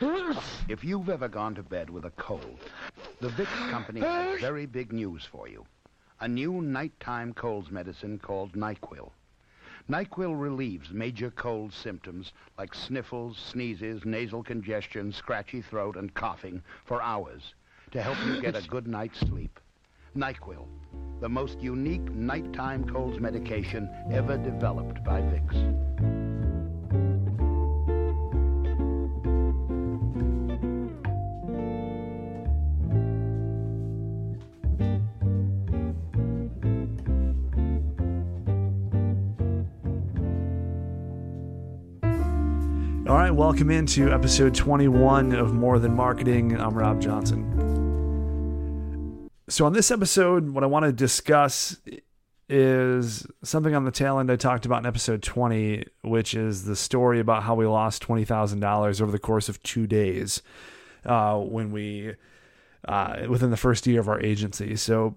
If you've ever gone to bed with a cold, the Vicks Company has very big news for you. A new nighttime colds medicine called NyQuil. NyQuil relieves major cold symptoms like sniffles, sneezes, nasal congestion, scratchy throat, and coughing for hours to help you get a good night's sleep. NyQuil, the most unique nighttime colds medication ever developed by Vicks. Welcome into episode 21 of More Than Marketing. I'm Rob Johnson. So, on this episode, what I want to discuss is something on the tail end I talked about in episode 20, which is the story about how we lost $20,000 over the course of two days uh, when we, uh, within the first year of our agency. So,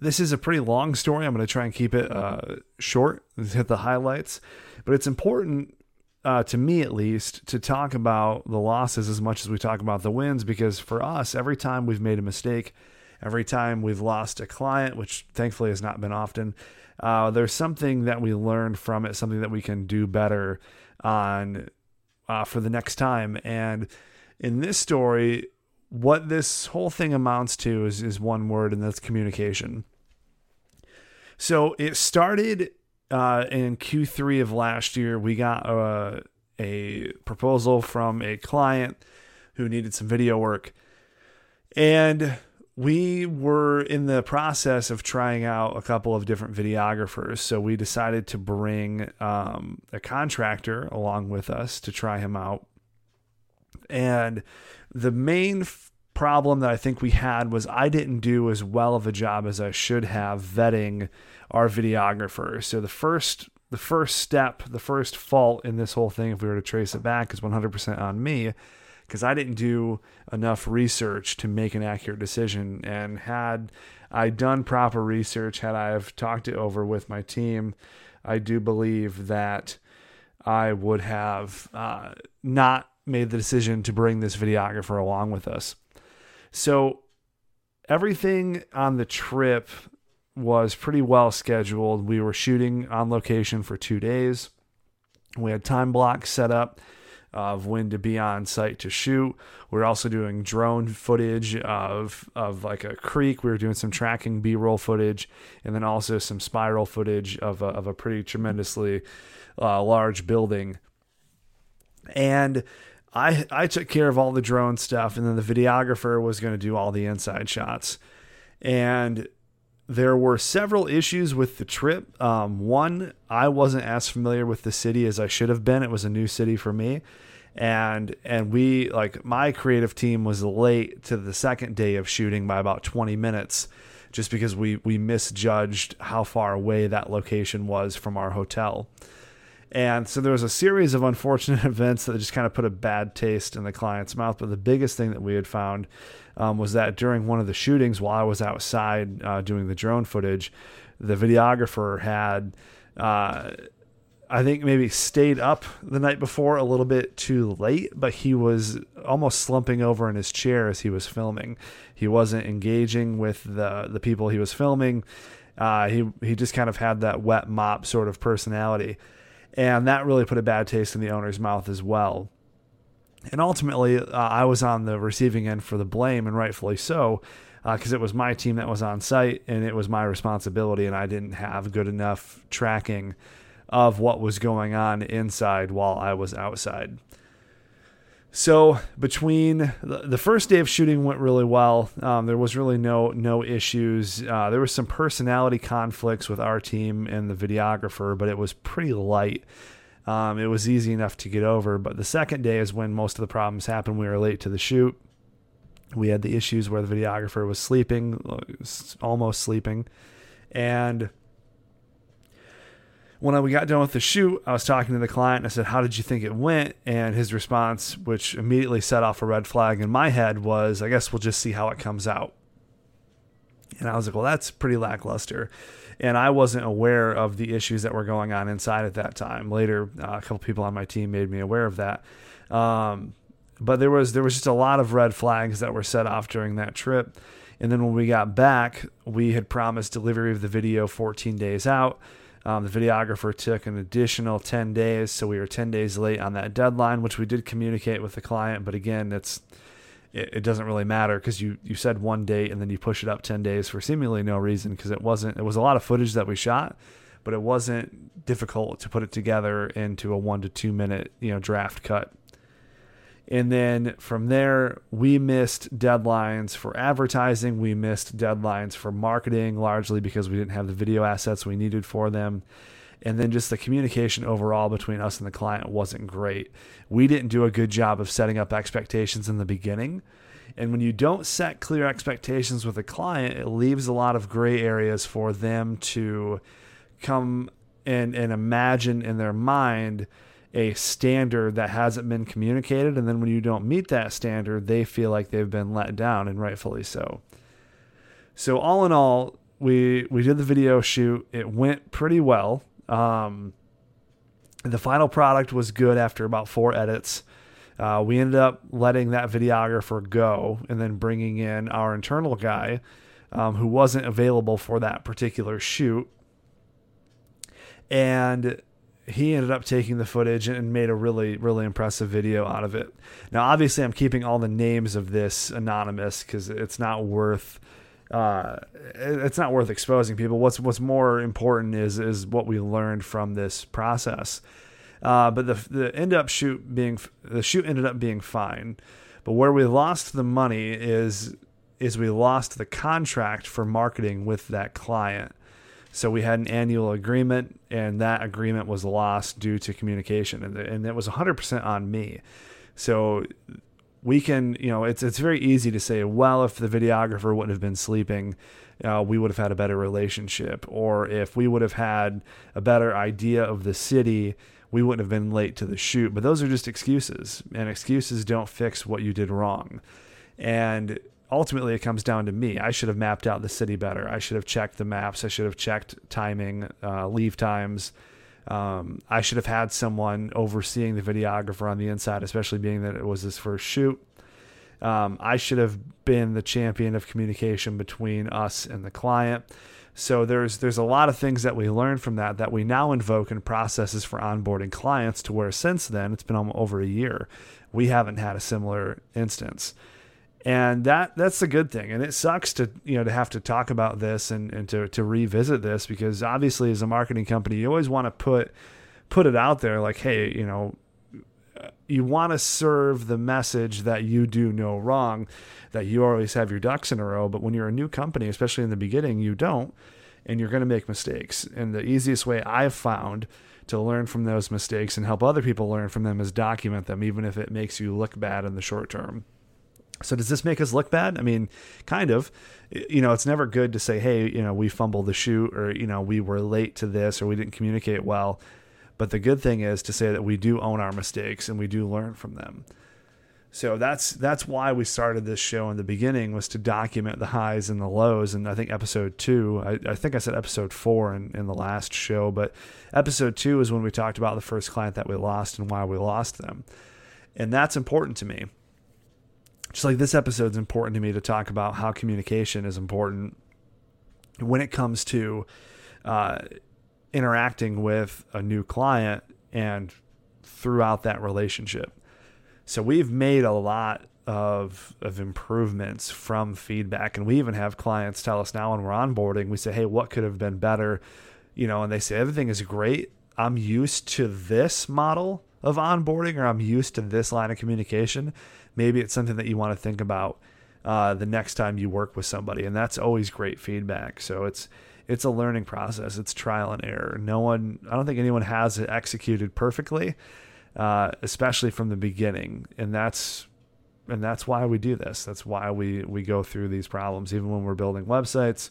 this is a pretty long story. I'm going to try and keep it uh, short, hit the highlights, but it's important uh, to me at least, to talk about the losses as much as we talk about the wins, because for us, every time we've made a mistake, every time we've lost a client, which thankfully has not been often, uh, there's something that we learned from it, something that we can do better on uh, for the next time. And in this story, what this whole thing amounts to is, is one word, and that's communication. So it started uh, in Q3 of last year, we got a, a proposal from a client who needed some video work. And we were in the process of trying out a couple of different videographers. So we decided to bring um, a contractor along with us to try him out. And the main problem that I think we had was I didn't do as well of a job as I should have vetting our videographer. So the first the first step, the first fault in this whole thing, if we were to trace it back, is 100% on me because I didn't do enough research to make an accurate decision. And had I done proper research, had I have talked it over with my team, I do believe that I would have uh, not made the decision to bring this videographer along with us. So everything on the trip was pretty well scheduled. We were shooting on location for two days. We had time blocks set up of when to be on site to shoot. We were also doing drone footage of of like a creek. We were doing some tracking B-roll footage, and then also some spiral footage of a, of a pretty tremendously uh, large building. And I I took care of all the drone stuff, and then the videographer was going to do all the inside shots. And there were several issues with the trip. Um, one, I wasn't as familiar with the city as I should have been. It was a new city for me, and and we like my creative team was late to the second day of shooting by about 20 minutes, just because we we misjudged how far away that location was from our hotel. And so there was a series of unfortunate events that just kind of put a bad taste in the client's mouth. But the biggest thing that we had found um, was that during one of the shootings, while I was outside uh, doing the drone footage, the videographer had, uh, I think, maybe stayed up the night before a little bit too late, but he was almost slumping over in his chair as he was filming. He wasn't engaging with the the people he was filming. Uh, he he just kind of had that wet mop sort of personality, and that really put a bad taste in the owner's mouth as well. And ultimately, uh, I was on the receiving end for the blame, and rightfully so, because uh, it was my team that was on site and it was my responsibility, and I didn't have good enough tracking of what was going on inside while I was outside. So between the first day of shooting went really well. Um, there was really no no issues. Uh, there was some personality conflicts with our team and the videographer, but it was pretty light. Um, it was easy enough to get over. But the second day is when most of the problems happened. We were late to the shoot. We had the issues where the videographer was sleeping, almost sleeping. And when we got done with the shoot, I was talking to the client and I said, How did you think it went? And his response, which immediately set off a red flag in my head, was, I guess we'll just see how it comes out. And I was like, Well, that's pretty lackluster and I wasn't aware of the issues that were going on inside at that time. Later, uh, a couple people on my team made me aware of that. Um, but there was there was just a lot of red flags that were set off during that trip. And then when we got back, we had promised delivery of the video 14 days out. Um, the videographer took an additional 10 days, so we were 10 days late on that deadline, which we did communicate with the client. But again, it's it, it doesn't really matter because you you said one date and then you push it up 10 days for seemingly no reason because it wasn't it was a lot of footage that we shot, but it wasn't difficult to put it together into a one to two minute you know draft cut and then from there, we missed deadlines for advertising. We missed deadlines for marketing, largely because we didn't have the video assets we needed for them. And then just the communication overall between us and the client wasn't great. We didn't do a good job of setting up expectations in the beginning. And when you don't set clear expectations with a client, it leaves a lot of gray areas for them to come and, and imagine in their mind a standard that hasn't been communicated. And then when you don't meet that standard, they feel like they've been let down, and rightfully so. So, all in all, we, we did the video shoot. It went pretty well. Um, the final product was good after about four edits. Uh, we ended up letting that videographer go and then bringing in our internal guy um, who wasn't available for that particular shoot. And he ended up taking the footage and made a really really impressive video out of it. Now obviously i'm keeping all the names of this anonymous because it's not worth uh, it's not worth exposing people. What's what's more important is is what we learned from this process. Uh, but the the end up shoot being the shoot ended up being fine. But where we lost the money is is we lost the contract for marketing with that client so we had an annual agreement, and that agreement was lost due to communication, and and it was 100% on me. So we can, you know, it's it's very easy to say, well, if the videographer wouldn't have been sleeping, uh, we would have had a better relationship, or if we would have had a better idea of the city, we wouldn't have been late to the shoot. But those are just excuses, and excuses don't fix what you did wrong. And ultimately it comes down to me. I should have mapped out the city better. I should have checked the maps. I should have checked timing, uh, leave times. Um, I should have had someone overseeing the videographer on the inside, especially being that it was his first shoot. Um, I should have been the champion of communication between us and the client. So there's there's a lot of things that we learned from that that we now invoke in processes for onboarding clients. To where since then it's been over a year, we haven't had a similar instance and that that's a good thing. And it sucks to you know to have to talk about this and, and to, to revisit this because obviously as a marketing company you always want to put put it out there like hey you know you want to serve the message that you do no wrong that you always have your ducks in a row. But when you're a new company especially in the beginning you don't and you're going to make mistakes. And the easiest way i've found to learn from those mistakes and help other people learn from them is document them even if it makes you look bad in the short term so does this make us look bad? I mean, kind of. You know, it's never good to say, "Hey, you know, we fumbled the shoot," or you know, we were late to this, or we didn't communicate well. But the good thing is to say that we do own our mistakes and we do learn from them. So that's that's why we started this show in the beginning was to document the highs and the lows. And I think episode two, I, I think I said episode four in, in the last show, but episode two is when we talked about the first client that we lost and why we lost them. And that's important to me just like this episode is important to me to talk about how communication is important when it comes to uh, interacting with a new client and throughout that relationship. So we've made a lot of of improvements from feedback, and we even have clients tell us now when we're onboarding, we say, "Hey, what could have been better?" You know, and they say everything is great. I'm used to this model of onboarding, or I'm used to this line of communication maybe it's something that you want to think about uh, the next time you work with somebody, and that's always great feedback. So it's it's a learning process. It's trial and error. No one, I don't think anyone has it executed perfectly, uh, especially from the beginning, and that's and that's why we do this. That's why we we go through these problems, even when we're building websites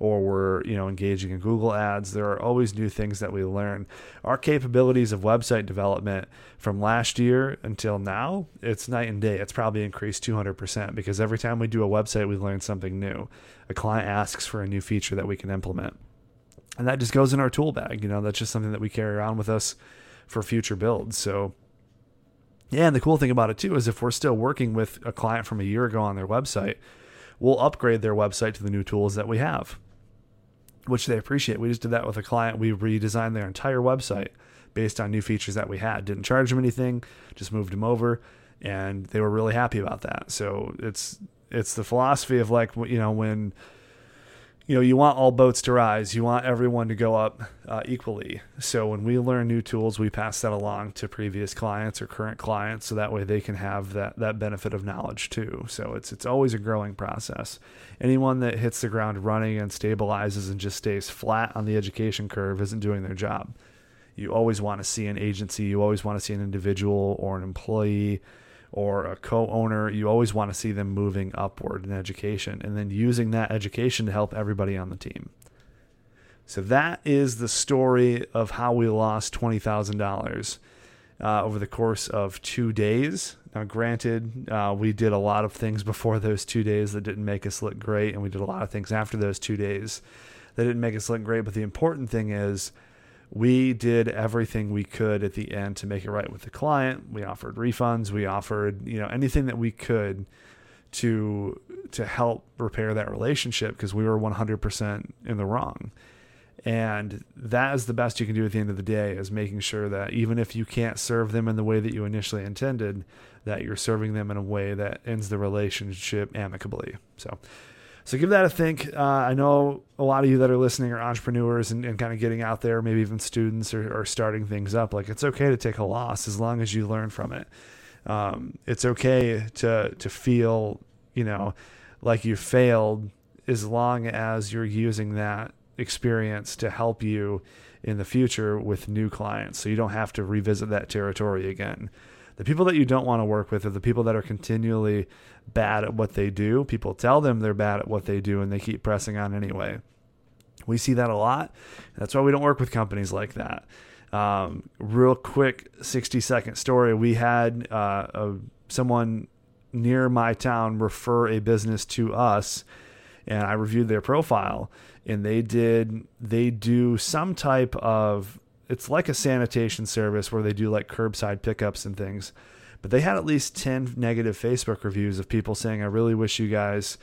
or we're you know engaging in Google ads, there are always new things that we learn. Our capabilities of website development from last year until now, it's night and day. It's probably increased 200% because every time we do a website, we learn something new. A client asks for a new feature that we can implement. And that just goes in our tool bag. You know, that's just something that we carry around with us for future builds. So Yeah, and the cool thing about it too is if we're still working with a client from a year ago on their website, we'll upgrade their website to the new tools that we have, which they appreciate. We just did that with a client. We redesigned their entire website based on new features that we had. Didn't charge them anything, just moved them over, and they were really happy about that. So it's it's the philosophy of like you know when you know, you want all boats to rise. You want everyone to go up uh, equally. So when we learn new tools, we pass that along to previous clients or current clients, so that way they can have that that benefit of knowledge too. So it's it's always a growing process. Anyone that hits the ground running and stabilizes and just stays flat on the education curve isn't doing their job. You always want to see an agency. You always want to see an individual or an employee or a co-owner, you always want to see them moving upward in education and then using that education to help everybody on the team. So that is the story of how we lost twenty thousand uh, dollars over the course of two days. Now, granted, uh, we did a lot of things before those two days that didn't make us look great, and we did a lot of things after those two days that didn't make us look great. But the important thing is we did everything we could at the end to make it right with the client. We offered refunds. We offered, you know, anything that we could to to help repair that relationship because we were 100% in the wrong. And that is the best you can do at the end of the day is making sure that even if you can't serve them in the way that you initially intended, that you're serving them in a way that ends the relationship amicably. So so give that a think. Uh, I know a lot of you that are listening are entrepreneurs and, and kind of getting out there, maybe even students or, or, starting things up. Like it's okay to take a loss as long as you learn from it. Um, it's okay to to feel, you know, like you failed as long as you're using that experience to help you in the future with new clients. So you don't have to revisit that territory again. The people that you don't want to work with are the people that are continually bad at what they do. People tell them they're bad at what they do and they keep pressing on anyway. We see that a lot. That's why we don't work with companies like that. Um, real quick 60 second story. We had uh, a, someone near my town refer a business to us and I reviewed their profile and they did they do some type of it's like a sanitation service where they do like curbside pickups and things. But they had at least 10 negative Facebook reviews of people saying, I really wish you guys,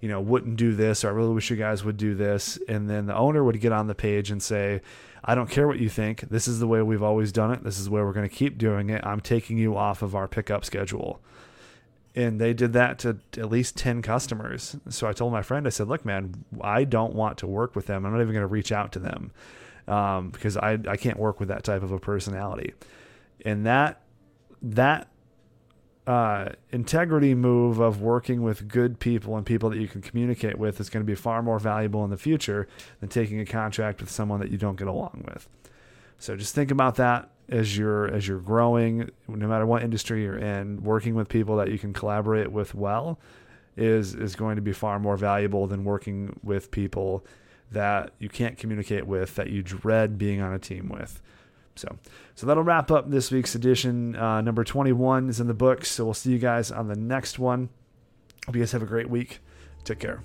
you know, wouldn't do this, or I really wish you guys would do this. And then the owner would get on the page and say, I don't care what you think. This is the way we've always done it. This is where we're going to keep doing it. I'm taking you off of our pickup schedule. And they did that to at least 10 customers. So I told my friend, I said, Look, man, I don't want to work with them. I'm not even going to reach out to them um, because I I can't work with that type of a personality, and that that uh, integrity move of working with good people and people that you can communicate with is going to be far more valuable in the future than taking a contract with someone that you don't get along with. So just think about that as you're as you're growing, no matter what industry you're in, working with people that you can collaborate with well is is going to be far more valuable than working with people that you can't communicate with, that you dread being on a team with. So, so that'll wrap up this week's edition. Uh, number 21 is in the books. So we'll see you guys on the next one. Hope you guys have a great week. Take care.